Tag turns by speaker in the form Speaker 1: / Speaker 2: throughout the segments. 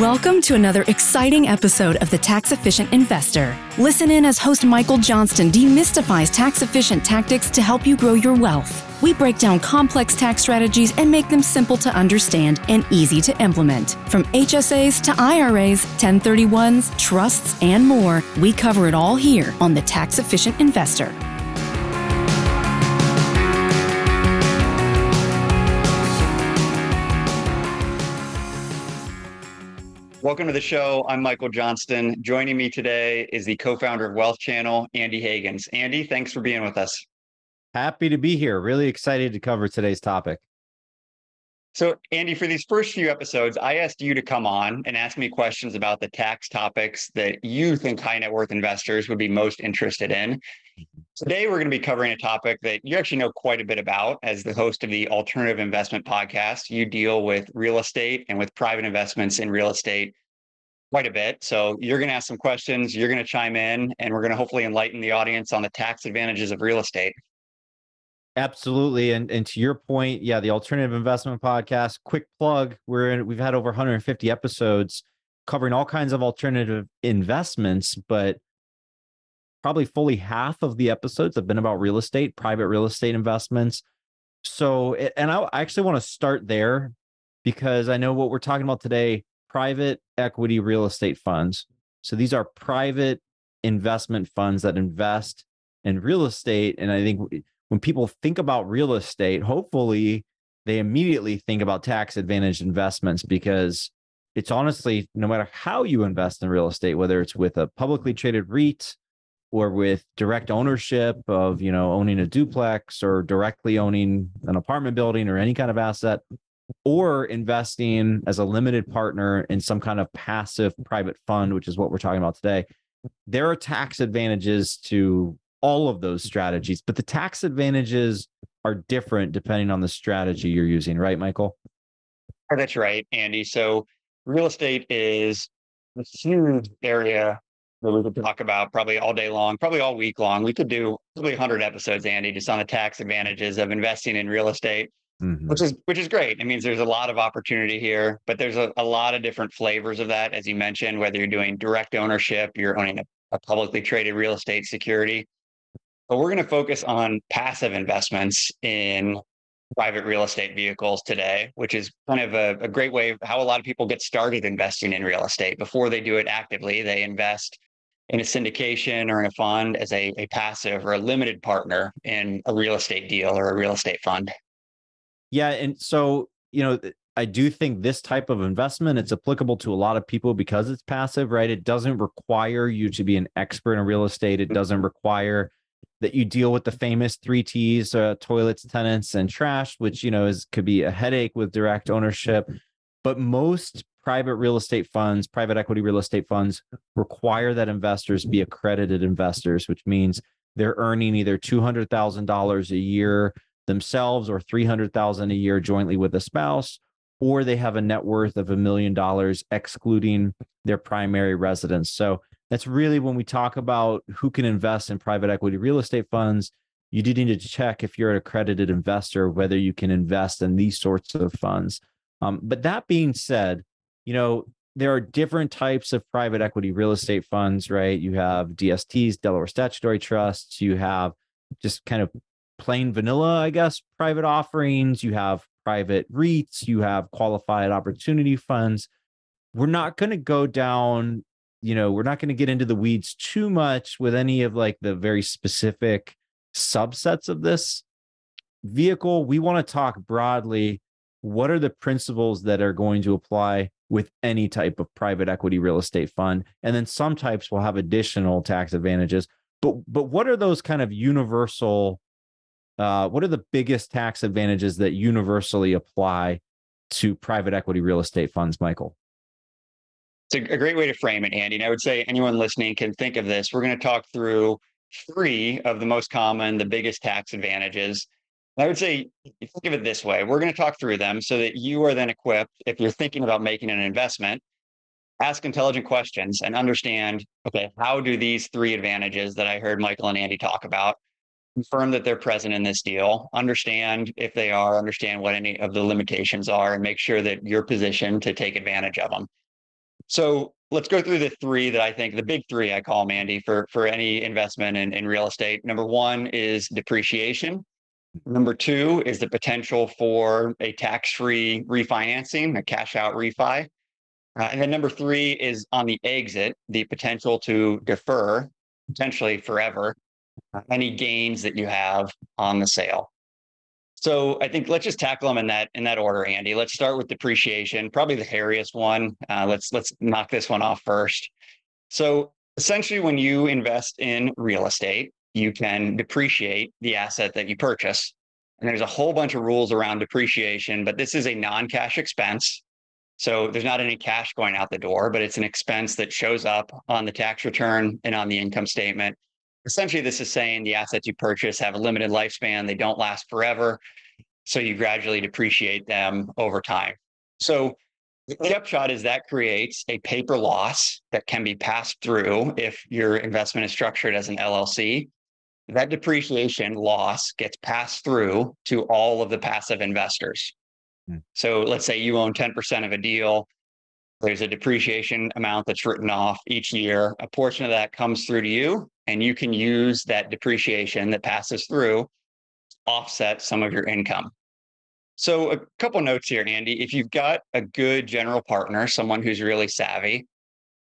Speaker 1: Welcome to another exciting episode of The Tax Efficient Investor. Listen in as host Michael Johnston demystifies tax efficient tactics to help you grow your wealth. We break down complex tax strategies and make them simple to understand and easy to implement. From HSAs to IRAs, 1031s, trusts, and more, we cover it all here on The Tax Efficient Investor.
Speaker 2: Welcome to the show. I'm Michael Johnston. Joining me today is the co founder of Wealth Channel, Andy Hagans. Andy, thanks for being with us.
Speaker 3: Happy to be here. Really excited to cover today's topic.
Speaker 2: So, Andy, for these first few episodes, I asked you to come on and ask me questions about the tax topics that you think high net worth investors would be most interested in. Today, we're going to be covering a topic that you actually know quite a bit about as the host of the Alternative Investment Podcast. You deal with real estate and with private investments in real estate quite a bit. So you're going to ask some questions, you're going to chime in, and we're going to hopefully enlighten the audience on the tax advantages of real estate.
Speaker 3: Absolutely. And and to your point, yeah, the alternative investment podcast, quick plug. We're in, we've had over 150 episodes covering all kinds of alternative investments, but probably fully half of the episodes have been about real estate, private real estate investments. So, and I actually want to start there because I know what we're talking about today private equity real estate funds. So these are private investment funds that invest in real estate. And I think when people think about real estate, hopefully they immediately think about tax advantaged investments because it's honestly no matter how you invest in real estate, whether it's with a publicly traded REIT or with direct ownership of you know owning a duplex or directly owning an apartment building or any kind of asset or investing as a limited partner in some kind of passive private fund, which is what we're talking about today. There are tax advantages to all of those strategies, but the tax advantages are different depending on the strategy you're using, right, Michael?
Speaker 2: Oh, that's right, Andy. So, real estate is a huge area that we could talk about probably all day long, probably all week long. We could do probably 100 episodes, Andy, just on the tax advantages of investing in real estate mm-hmm. which is which is great. It means there's a lot of opportunity here, but there's a, a lot of different flavors of that, as you mentioned. Whether you're doing direct ownership, you're owning a, a publicly traded real estate security, but we're going to focus on passive investments in private real estate vehicles today, which is kind of a, a, great way of how a lot of people get started investing in real estate. Before they do it actively, they invest in a syndication or in a fund as a, a passive or a limited partner in a real estate deal or a real estate fund.
Speaker 3: Yeah, and so you know, I do think this type of investment it's applicable to a lot of people because it's passive, right? It doesn't require you to be an expert in real estate. It doesn't require that you deal with the famous three T's: uh, toilets, tenants, and trash, which you know is could be a headache with direct ownership. But most private real estate funds, private equity real estate funds, require that investors be accredited investors, which means they're earning either two hundred thousand dollars a year themselves or 300,000 a year jointly with a spouse or they have a net worth of a million dollars excluding their primary residence. So that's really when we talk about who can invest in private equity real estate funds, you do need to check if you're an accredited investor whether you can invest in these sorts of funds. Um, but that being said, you know, there are different types of private equity real estate funds, right? You have DSTs, Delaware Statutory Trusts, you have just kind of plain vanilla, I guess, private offerings, you have private REITs, you have qualified opportunity funds. We're not going to go down, you know, we're not going to get into the weeds too much with any of like the very specific subsets of this vehicle. We want to talk broadly. What are the principles that are going to apply with any type of private equity real estate fund? And then some types will have additional tax advantages. But but what are those kind of universal uh, what are the biggest tax advantages that universally apply to private equity real estate funds, Michael?
Speaker 2: It's a, great way to frame it, Andy. And I would say anyone listening can think of this. We're going to talk through three of the most common, the biggest tax advantages. I would say, think of it this way we're going to talk through them so that you are then equipped, if you're thinking about making an investment, ask intelligent questions and understand okay, how do these three advantages that I heard Michael and Andy talk about confirm that they're present in this deal, understand if they are, understand what any of the limitations are, and make sure that you're positioned to take advantage of them. So let's go through the three that I think the big three I call Mandy for for any investment in, in real estate. Number one is depreciation. Number two is the potential for a tax-free refinancing, a cash out refi. Uh, and then number three is on the exit, the potential to defer, potentially forever, any gains that you have on the sale. So I think let's just tackle them in that in that order, Andy. Let's start with depreciation, probably the hairiest one. Uh, let's let's knock this one off first. So essentially, when you invest in real estate, you can depreciate the asset that you purchase. And there's a whole bunch of rules around depreciation, but this is a non-cash expense. So there's not any cash going out the door, but it's an expense that shows up on the tax return and on the income statement. Essentially, this is saying the assets you purchase have a limited lifespan, they don't last forever. So you gradually depreciate them over time. So the upshot is that creates a paper loss that can be passed through if your investment is structured as an LLC that depreciation loss gets passed through to all of the passive investors. Hmm. So let's say you own 10% of a deal. There's a depreciation amount that's written off each year. A portion of that comes through to you, and you can use that depreciation that passes through offset some of your income. So, a couple notes here, Andy. If you've got a good general partner, someone who's really savvy,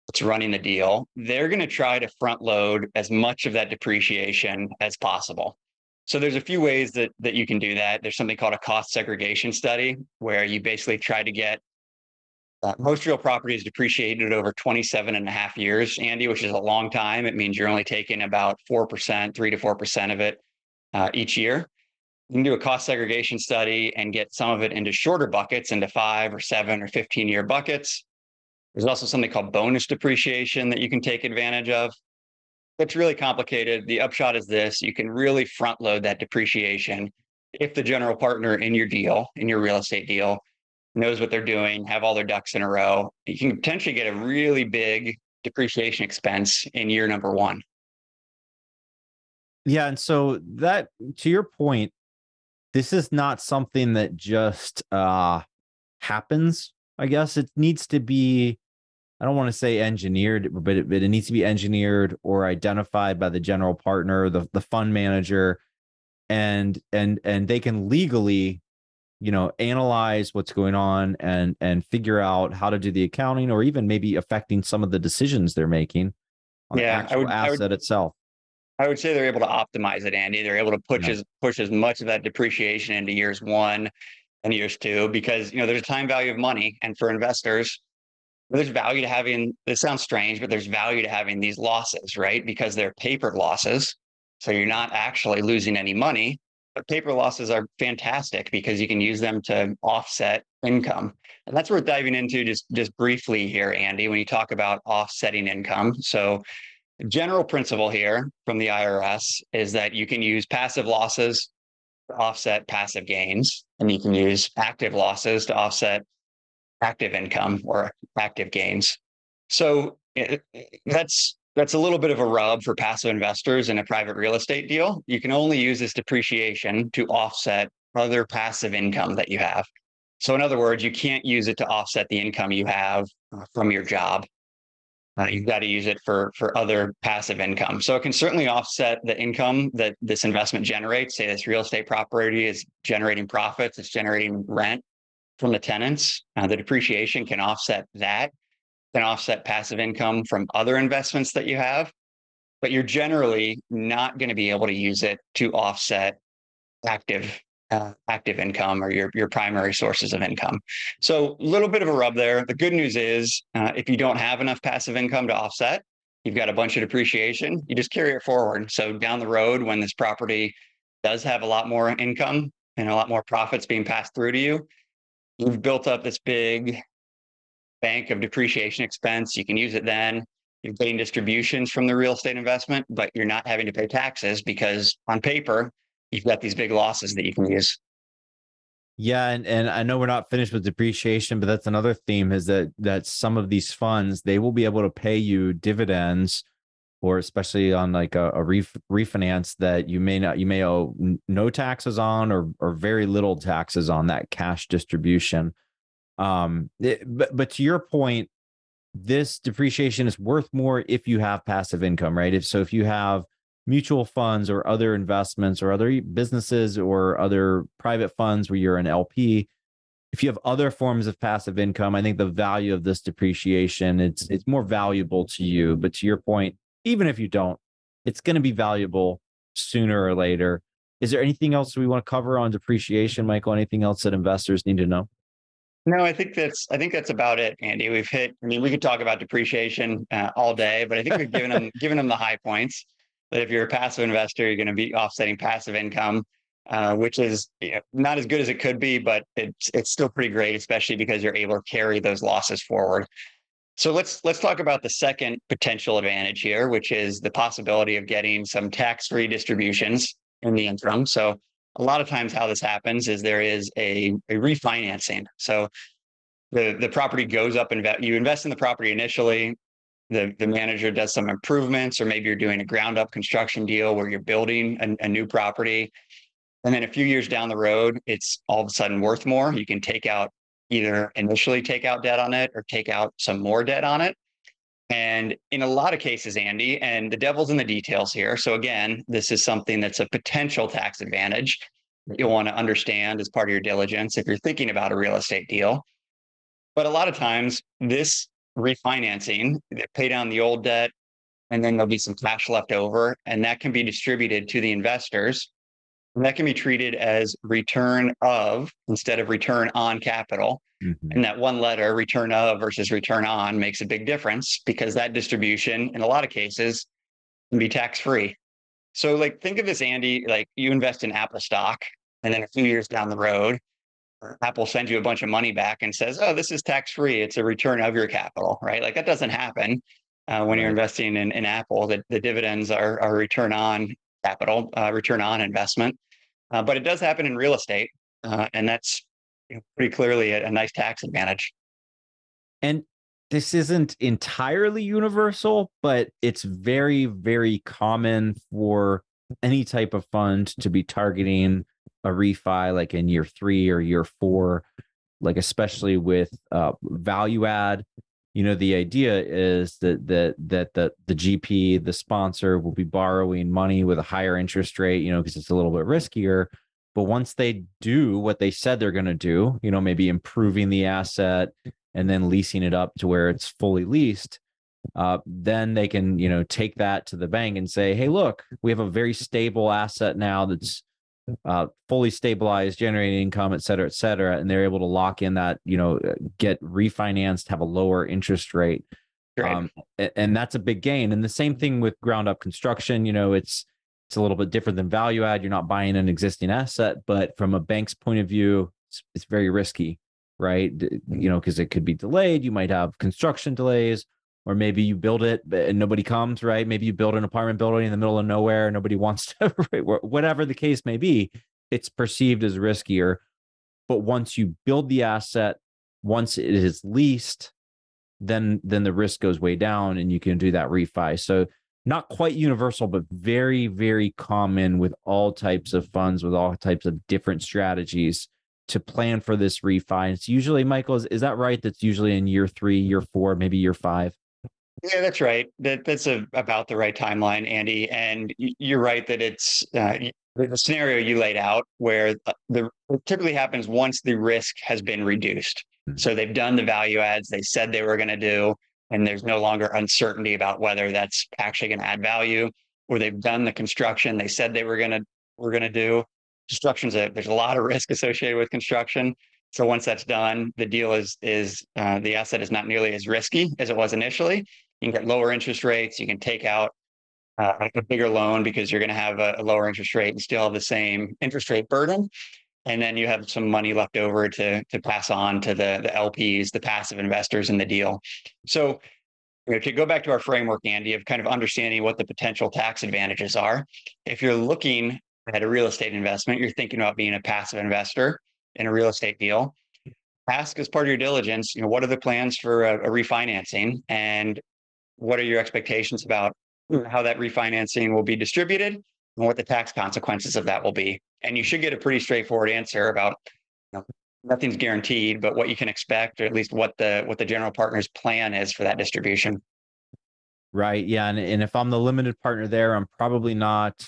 Speaker 2: that's running the deal, they're going to try to front load as much of that depreciation as possible. So there's a few ways that that you can do that. There's something called a cost segregation study where you basically try to get uh, most real property is depreciated over 27 and a half years, Andy, which is a long time. It means you're only taking about 4%, 3 to 4% of it uh, each year. You can do a cost segregation study and get some of it into shorter buckets, into five or seven or 15 year buckets. There's also something called bonus depreciation that you can take advantage of. It's really complicated. The upshot is this you can really front load that depreciation if the general partner in your deal, in your real estate deal, knows what they're doing, have all their ducks in a row. You can potentially get a really big depreciation expense in year number one.
Speaker 3: Yeah. And so that to your point, this is not something that just uh happens. I guess it needs to be I don't want to say engineered, but it, but it needs to be engineered or identified by the general partner, the the fund manager, and and and they can legally, you know, analyze what's going on and and figure out how to do the accounting or even maybe affecting some of the decisions they're making on yeah, the actual would, asset would, itself.
Speaker 2: I would say they're able to optimize it, Andy. They're able to push yeah. as push as much of that depreciation into years one and years two because you know there's a time value of money, and for investors there's value to having this sounds strange but there's value to having these losses right because they're paper losses so you're not actually losing any money paper losses are fantastic because you can use them to offset income and that's worth diving into just just briefly here andy when you talk about offsetting income so general principle here from the irs is that you can use passive losses to offset passive gains and you can use active losses to offset active income or active gains. So that's that's a little bit of a rub for passive investors in a private real estate deal. You can only use this depreciation to offset other passive income that you have. So, in other words, you can't use it to offset the income you have uh, from your job. Uh, you've got to use it for for other passive income. So it can certainly offset the income that this investment generates. Say this real estate property is generating profits, it's generating rent from the tenants. Uh, the depreciation can offset that, can offset passive income from other investments that you have, but you're generally not going to be able to use it to offset active uh, active income or your your primary sources of income. So a little bit of a rub there. The good news is uh, if you don't have enough passive income to offset, you've got a bunch of depreciation. You just carry it forward. So down the road, when this property does have a lot more income and a lot more profits being passed through to you, you've built up this big bank of depreciation expense. You can use it then. You're getting distributions from the real estate investment, but you're not having to pay taxes because on paper, you've got these big losses that you can use.
Speaker 3: Yeah, and, and I know we're not finished with depreciation, but that's another theme is that that some of these funds they will be able to pay you dividends or especially on like a, a ref, refinance that you may not you may owe no taxes on or or very little taxes on that cash distribution um it, but but to your point this depreciation is worth more if you have passive income, right? If so, if you have mutual funds or other investments or other businesses or other private funds where you're an LP, if you have other forms of passive income, I think the value of this depreciation it's it's more valuable to you. But to your point, even if you don't, it's going to be valuable sooner or later. Is there anything else we want to cover on depreciation, Michael? Anything else that investors need to know?
Speaker 2: No, I think that's I think that's about it, Andy. We've hit. I mean, we could talk about depreciation uh, all day, but I think we've given them given them the high points. That if you're a passive investor, you're going to be offsetting passive income, uh, which is you know, not as good as it could be, but it's it's still pretty great, especially because you're able to carry those losses forward. So let's let's talk about the second potential advantage here, which is the possibility of getting some tax-free distributions in the interim. So a lot of times how this happens is there is a, a refinancing. So the the property goes up and you invest in the property initially. The, the manager does some improvements, or maybe you're doing a ground up construction deal where you're building a, a new property. And then a few years down the road, it's all of a sudden worth more. You can take out either initially take out debt on it or take out some more debt on it. And in a lot of cases, Andy, and the devil's in the details here. So again, this is something that's a potential tax advantage you'll want to understand as part of your diligence if you're thinking about a real estate deal. But a lot of times, this refinancing, pay down the old debt, and then there'll be some cash left over, and that can be distributed to the investors and that can be treated as return of instead of return on capital. Mm-hmm. And that one letter, return of versus return on, makes a big difference because that distribution, in a lot of cases, can be tax free. So, like, think of this, Andy, like you invest in Apple stock, and then a few years down the road, Apple sends you a bunch of money back and says, Oh, this is tax free. It's a return of your capital, right? Like, that doesn't happen. Uh, when you're investing in, in Apple, the, the dividends are, are return on capital, uh, return on investment. Uh, but it does happen in real estate, uh, and that's you know, pretty clearly a, a nice tax advantage.
Speaker 3: And this isn't entirely universal, but it's very, very common for any type of fund to be targeting a refi like in year three or year four, like especially with uh, value add you know the idea is that that that the the gp the sponsor will be borrowing money with a higher interest rate you know because it's a little bit riskier. But once they do what they said they're going to do you know maybe improving the asset and then leasing it up to where it's fully leased uh, then they can you know take that to the bank and say hey look we have a very stable asset now that's uh, fully stabilized, generating income, et cetera, et cetera, and they're able to lock in that, you know, uh, get refinanced, have a lower interest rate. Right. Um, and that's a big gain. And the same thing with ground up construction. You know, it's it's a little bit different than value add. You're not buying an existing asset, but from a bank's point of view, it's, it's very risky, right? You know, because it could be delayed. You might have construction delays or maybe you build it and nobody comes, right? Maybe you build an apartment building in the middle of nowhere, nobody wants to, right? whatever the case may be, it's perceived as riskier. But once you build the asset, once it is leased, then then the risk goes way down and you can do that refi. So not quite universal, but very, very common with all types of funds, with all types of different strategies to plan for this refi. It's usually, Michael, is, is that right? That's usually in year three, year four, maybe year five.
Speaker 2: Yeah, that's right. That that's a, about the right timeline, Andy. And you're right that it's uh, the scenario you laid out where the it typically happens once the risk has been reduced. Mm-hmm. So they've done the value adds they said they were going to do, and there's no longer uncertainty about whether that's actually going to add value, or they've done the construction they said they were going to were going to do. Construction's a there's a lot of risk associated with construction. So once that's done, the deal is is uh, the asset is not nearly as risky as it was initially, you can get lower interest rates. You can take out uh, a bigger loan because you're going to have a, a, lower interest rate and still have the same interest rate burden. And then you have some money left over to to pass on to the the LPs, the passive investors in the deal. So you know, to go back to our framework, Andy, of kind of understanding what the potential tax advantages are. If you're looking at a real estate investment, you're thinking about being a passive investor in a real estate deal. Ask as part of your diligence, you know, what are the plans for a, a refinancing and what are your expectations about hmm. how that refinancing will be distributed and what the tax consequences of that will be? And you should get a pretty straightforward answer about you know, nothing's guaranteed, but what you can expect, or at least what the what the general partner's plan is for that distribution.
Speaker 3: Right. Yeah. And, and if I'm the limited partner there, I'm probably not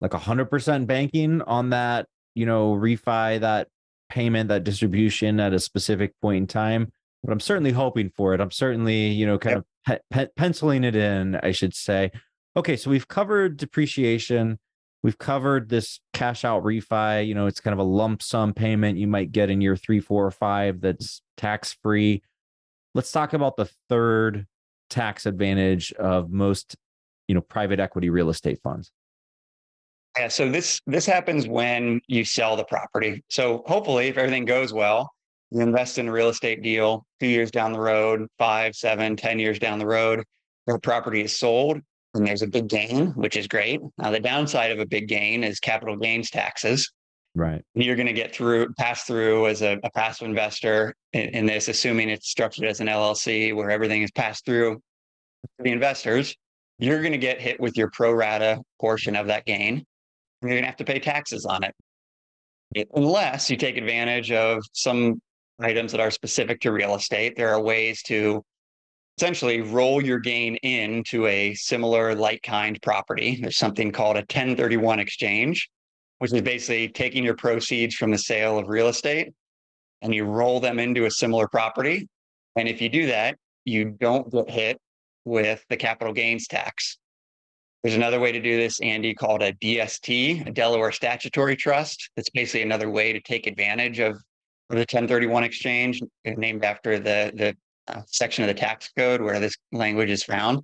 Speaker 3: like 100% banking on that, you know, refi, that payment, that distribution at a specific point in time. But I'm certainly hoping for it. I'm certainly, you know, kind yep. of pe- pe- penciling it in, I should say. Okay. So we've covered depreciation. We've covered this cash out refi. You know, it's kind of a lump sum payment you might get in year three, four, or five that's tax free. Let's talk about the third tax advantage of most you know private equity real estate funds
Speaker 2: yeah so this this happens when you sell the property so hopefully if everything goes well you invest in a real estate deal two years down the road five seven ten years down the road the property is sold and there's a big gain which is great now the downside of a big gain is capital gains taxes
Speaker 3: Right.
Speaker 2: You're going to get through, pass through as a, a passive investor in, in, this, assuming it's structured as an LLC where everything is passed through to the investors. You're going to get hit with your pro rata portion of that gain. And you're going to have to pay taxes on it. Unless you take advantage of some items that are specific to real estate, there are ways to essentially roll your gain into a similar like kind property. There's something called a 1031 exchange which is basically taking your proceeds from the sale of real estate and you roll them into a similar property. And if you do that, you don't get hit with the capital gains tax. There's another way to do this, Andy, called a DST, a Delaware Statutory Trust. That's basically another way to take advantage of the 1031 exchange, named after the, the uh, section of the tax code where this language is found.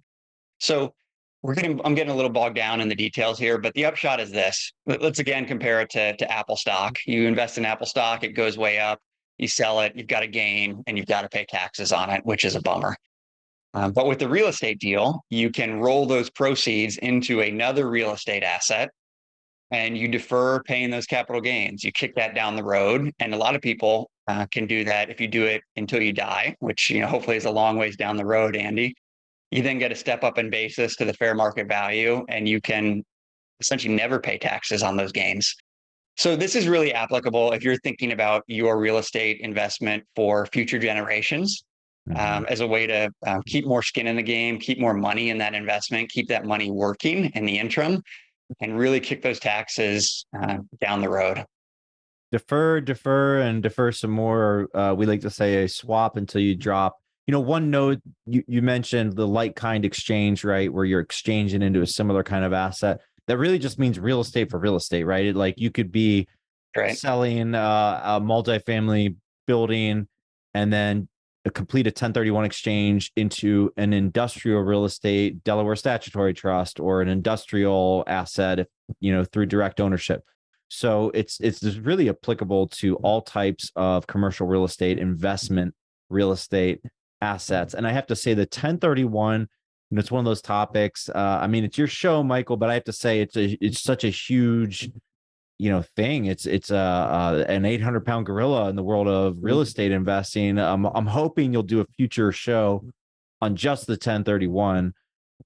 Speaker 2: So we're getting i'm getting a little bogged down in the details here but the upshot is this. Let's again compare it to, to apple stock. You invest in apple stock it goes way up. You sell it you've got a gain and you've got to pay taxes on it which is a bummer. Um, but with the real estate deal you can roll those proceeds into another real estate asset and you defer paying those capital gains you kick that down the road and a lot of people uh, can do that if you do it until you die which you know hopefully is a long ways down the road andy you then get a step up in basis to the fair market value, and you can essentially never pay taxes on those gains. So this is really applicable if you're thinking about your real estate investment for future generations mm-hmm. um, as a way to um, keep more skin in the game, keep more money in that investment, keep that money working in the interim, and really kick those taxes uh, down the road.
Speaker 3: Defer, defer, and defer some more. Uh, we like to say a swap until you drop you know, one note you, you mentioned the like kind exchange, right? Where you're exchanging into a similar kind of asset. That really just means real estate for real estate, right? It, like you could be right. selling uh, a multifamily building and then complete a 1031 exchange into an industrial real estate Delaware statutory trust or an industrial asset, you know, through direct ownership. So it's it's really applicable to all types of commercial real estate investment real estate assets. And I have to say, the 1031, you know, it's one of those topics. Uh, I mean, it's your show, Michael, but I have to say, it's a, it's such a huge, you know, thing. It's it's a, uh, an 800 pound gorilla in the world of real mm-hmm. estate investing. Um, I'm hoping you'll do a future show on just the 1031.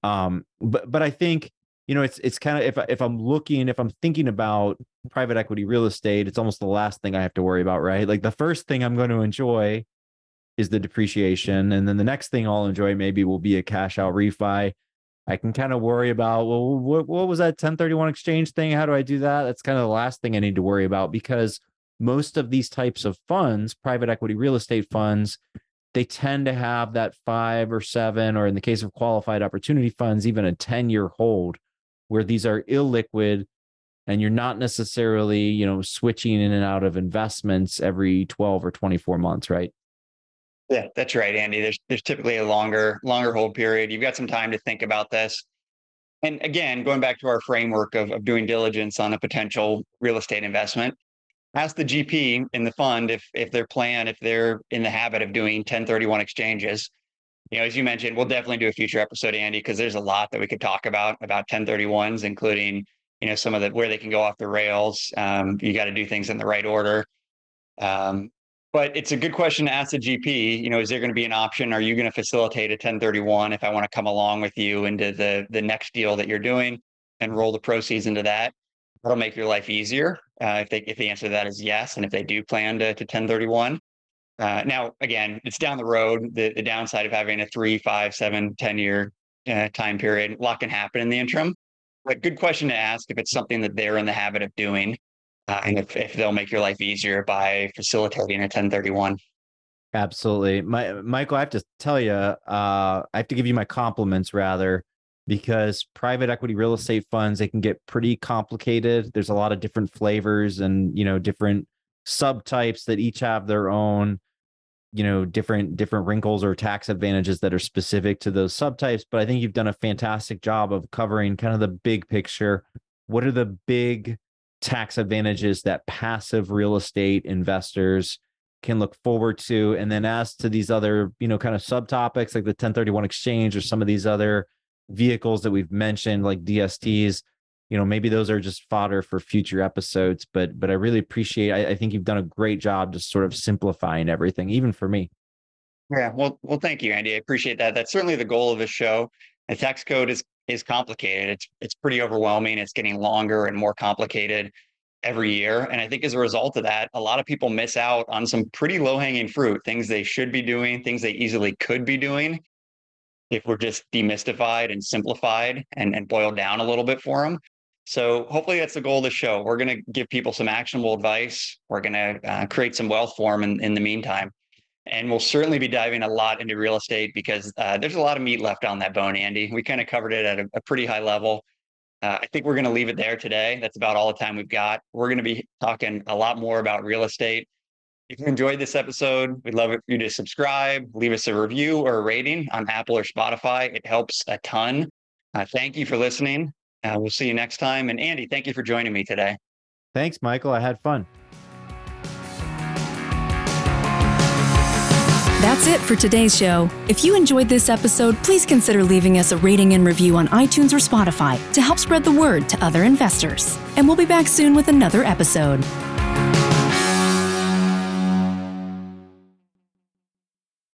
Speaker 3: Um, but but I think you know it's it's kind of if if I'm looking if I'm thinking about private equity real estate, it's almost the last thing I have to worry about, right? Like the first thing I'm going to enjoy is the depreciation. And then the next thing I'll enjoy maybe will be a cash out refi. I can kind of worry about, well, what, what was that 1031 exchange thing? How do I do that? That's kind of the last thing I need to worry about because most of these types of funds, private equity real estate funds, they tend to have that five or seven, or in the case of qualified opportunity funds, even a 10 year hold where these are illiquid and you're not necessarily, you know, switching in and out of investments every 12 or 24 months, right?
Speaker 2: Yeah, that's right, Andy. There's there's typically a longer longer hold period. You've got some time to think about this. And again, going back to our framework of, of doing diligence on a potential real estate investment, ask the GP in the fund if if their plan, if they're in the habit of doing 1031 exchanges. You know, as you mentioned, we'll definitely do a future episode, Andy, because there's a lot that we could talk about about 1031s, including you know some of the where they can go off the rails. Um, you got to do things in the right order. Um, but it's a good question to ask the GP. You know, is there going to be an option? Are you going to facilitate a 1031 if I want to come along with you into the the next deal that you're doing and roll the proceeds into that? That'll make your life easier. uh, if they if the answer to that is yes, and if they do plan to, to 1031. Uh, now, again, it's down the road. The, the downside of having a three, five, seven, 10 year uh, time period, a lot can happen in the interim. But good question to ask if it's something that they're in the habit of doing, uh, and if, if they'll make your life easier by facilitating a 1031.
Speaker 3: Absolutely. My, Michael, I have to tell you, uh, I have to give you my compliments rather, because private equity real estate funds, they can get pretty complicated. There's a lot of different flavors and, you know, different subtypes that each have their own, you know, different, different wrinkles or tax advantages that are specific to those subtypes. But I think you've done a fantastic job of covering kind of the big picture. What are the big tax advantages that passive real estate investors can look forward to. And then as to these other, you know, kind of subtopics like the 1031 exchange or some of these other vehicles that we've mentioned, like DSTs, you know, maybe those are just fodder for future episodes. But but I really appreciate I, I think you've done a great job just sort of simplifying everything, even for me.
Speaker 2: Yeah, well, well, thank you, Andy. I appreciate that. That's certainly the goal of the show. The tax code is is complicated. It's it's pretty overwhelming. It's getting longer and more complicated every year. And I think as a result of that, a lot of people miss out on some pretty low hanging fruit, things they should be doing, things they easily could be doing if we're just demystified and simplified and, and boiled down a little bit for them. So hopefully that's the goal of the show. We're going to give people some actionable advice. We're going to uh, create some wealth for them in, in the meantime. And we'll certainly be diving a lot into real estate because uh, there's a lot of meat left on that bone, Andy. We kind of covered it at a, a pretty high level. Uh, I think we're going to leave it there today. That's about all the time we've got. We're going to be talking a lot more about real estate. If you enjoyed this episode, we'd love for you to subscribe, leave us a review or a rating on Apple or Spotify. It helps a ton. Uh, thank you for listening. Uh, we'll see you next time. And Andy, thank you for joining me today.
Speaker 3: Thanks, Michael. I had fun.
Speaker 1: That's it for today's show. If you enjoyed this episode, please consider leaving us a rating and review on iTunes or Spotify to help spread the word to other investors. And we'll be back soon with another episode.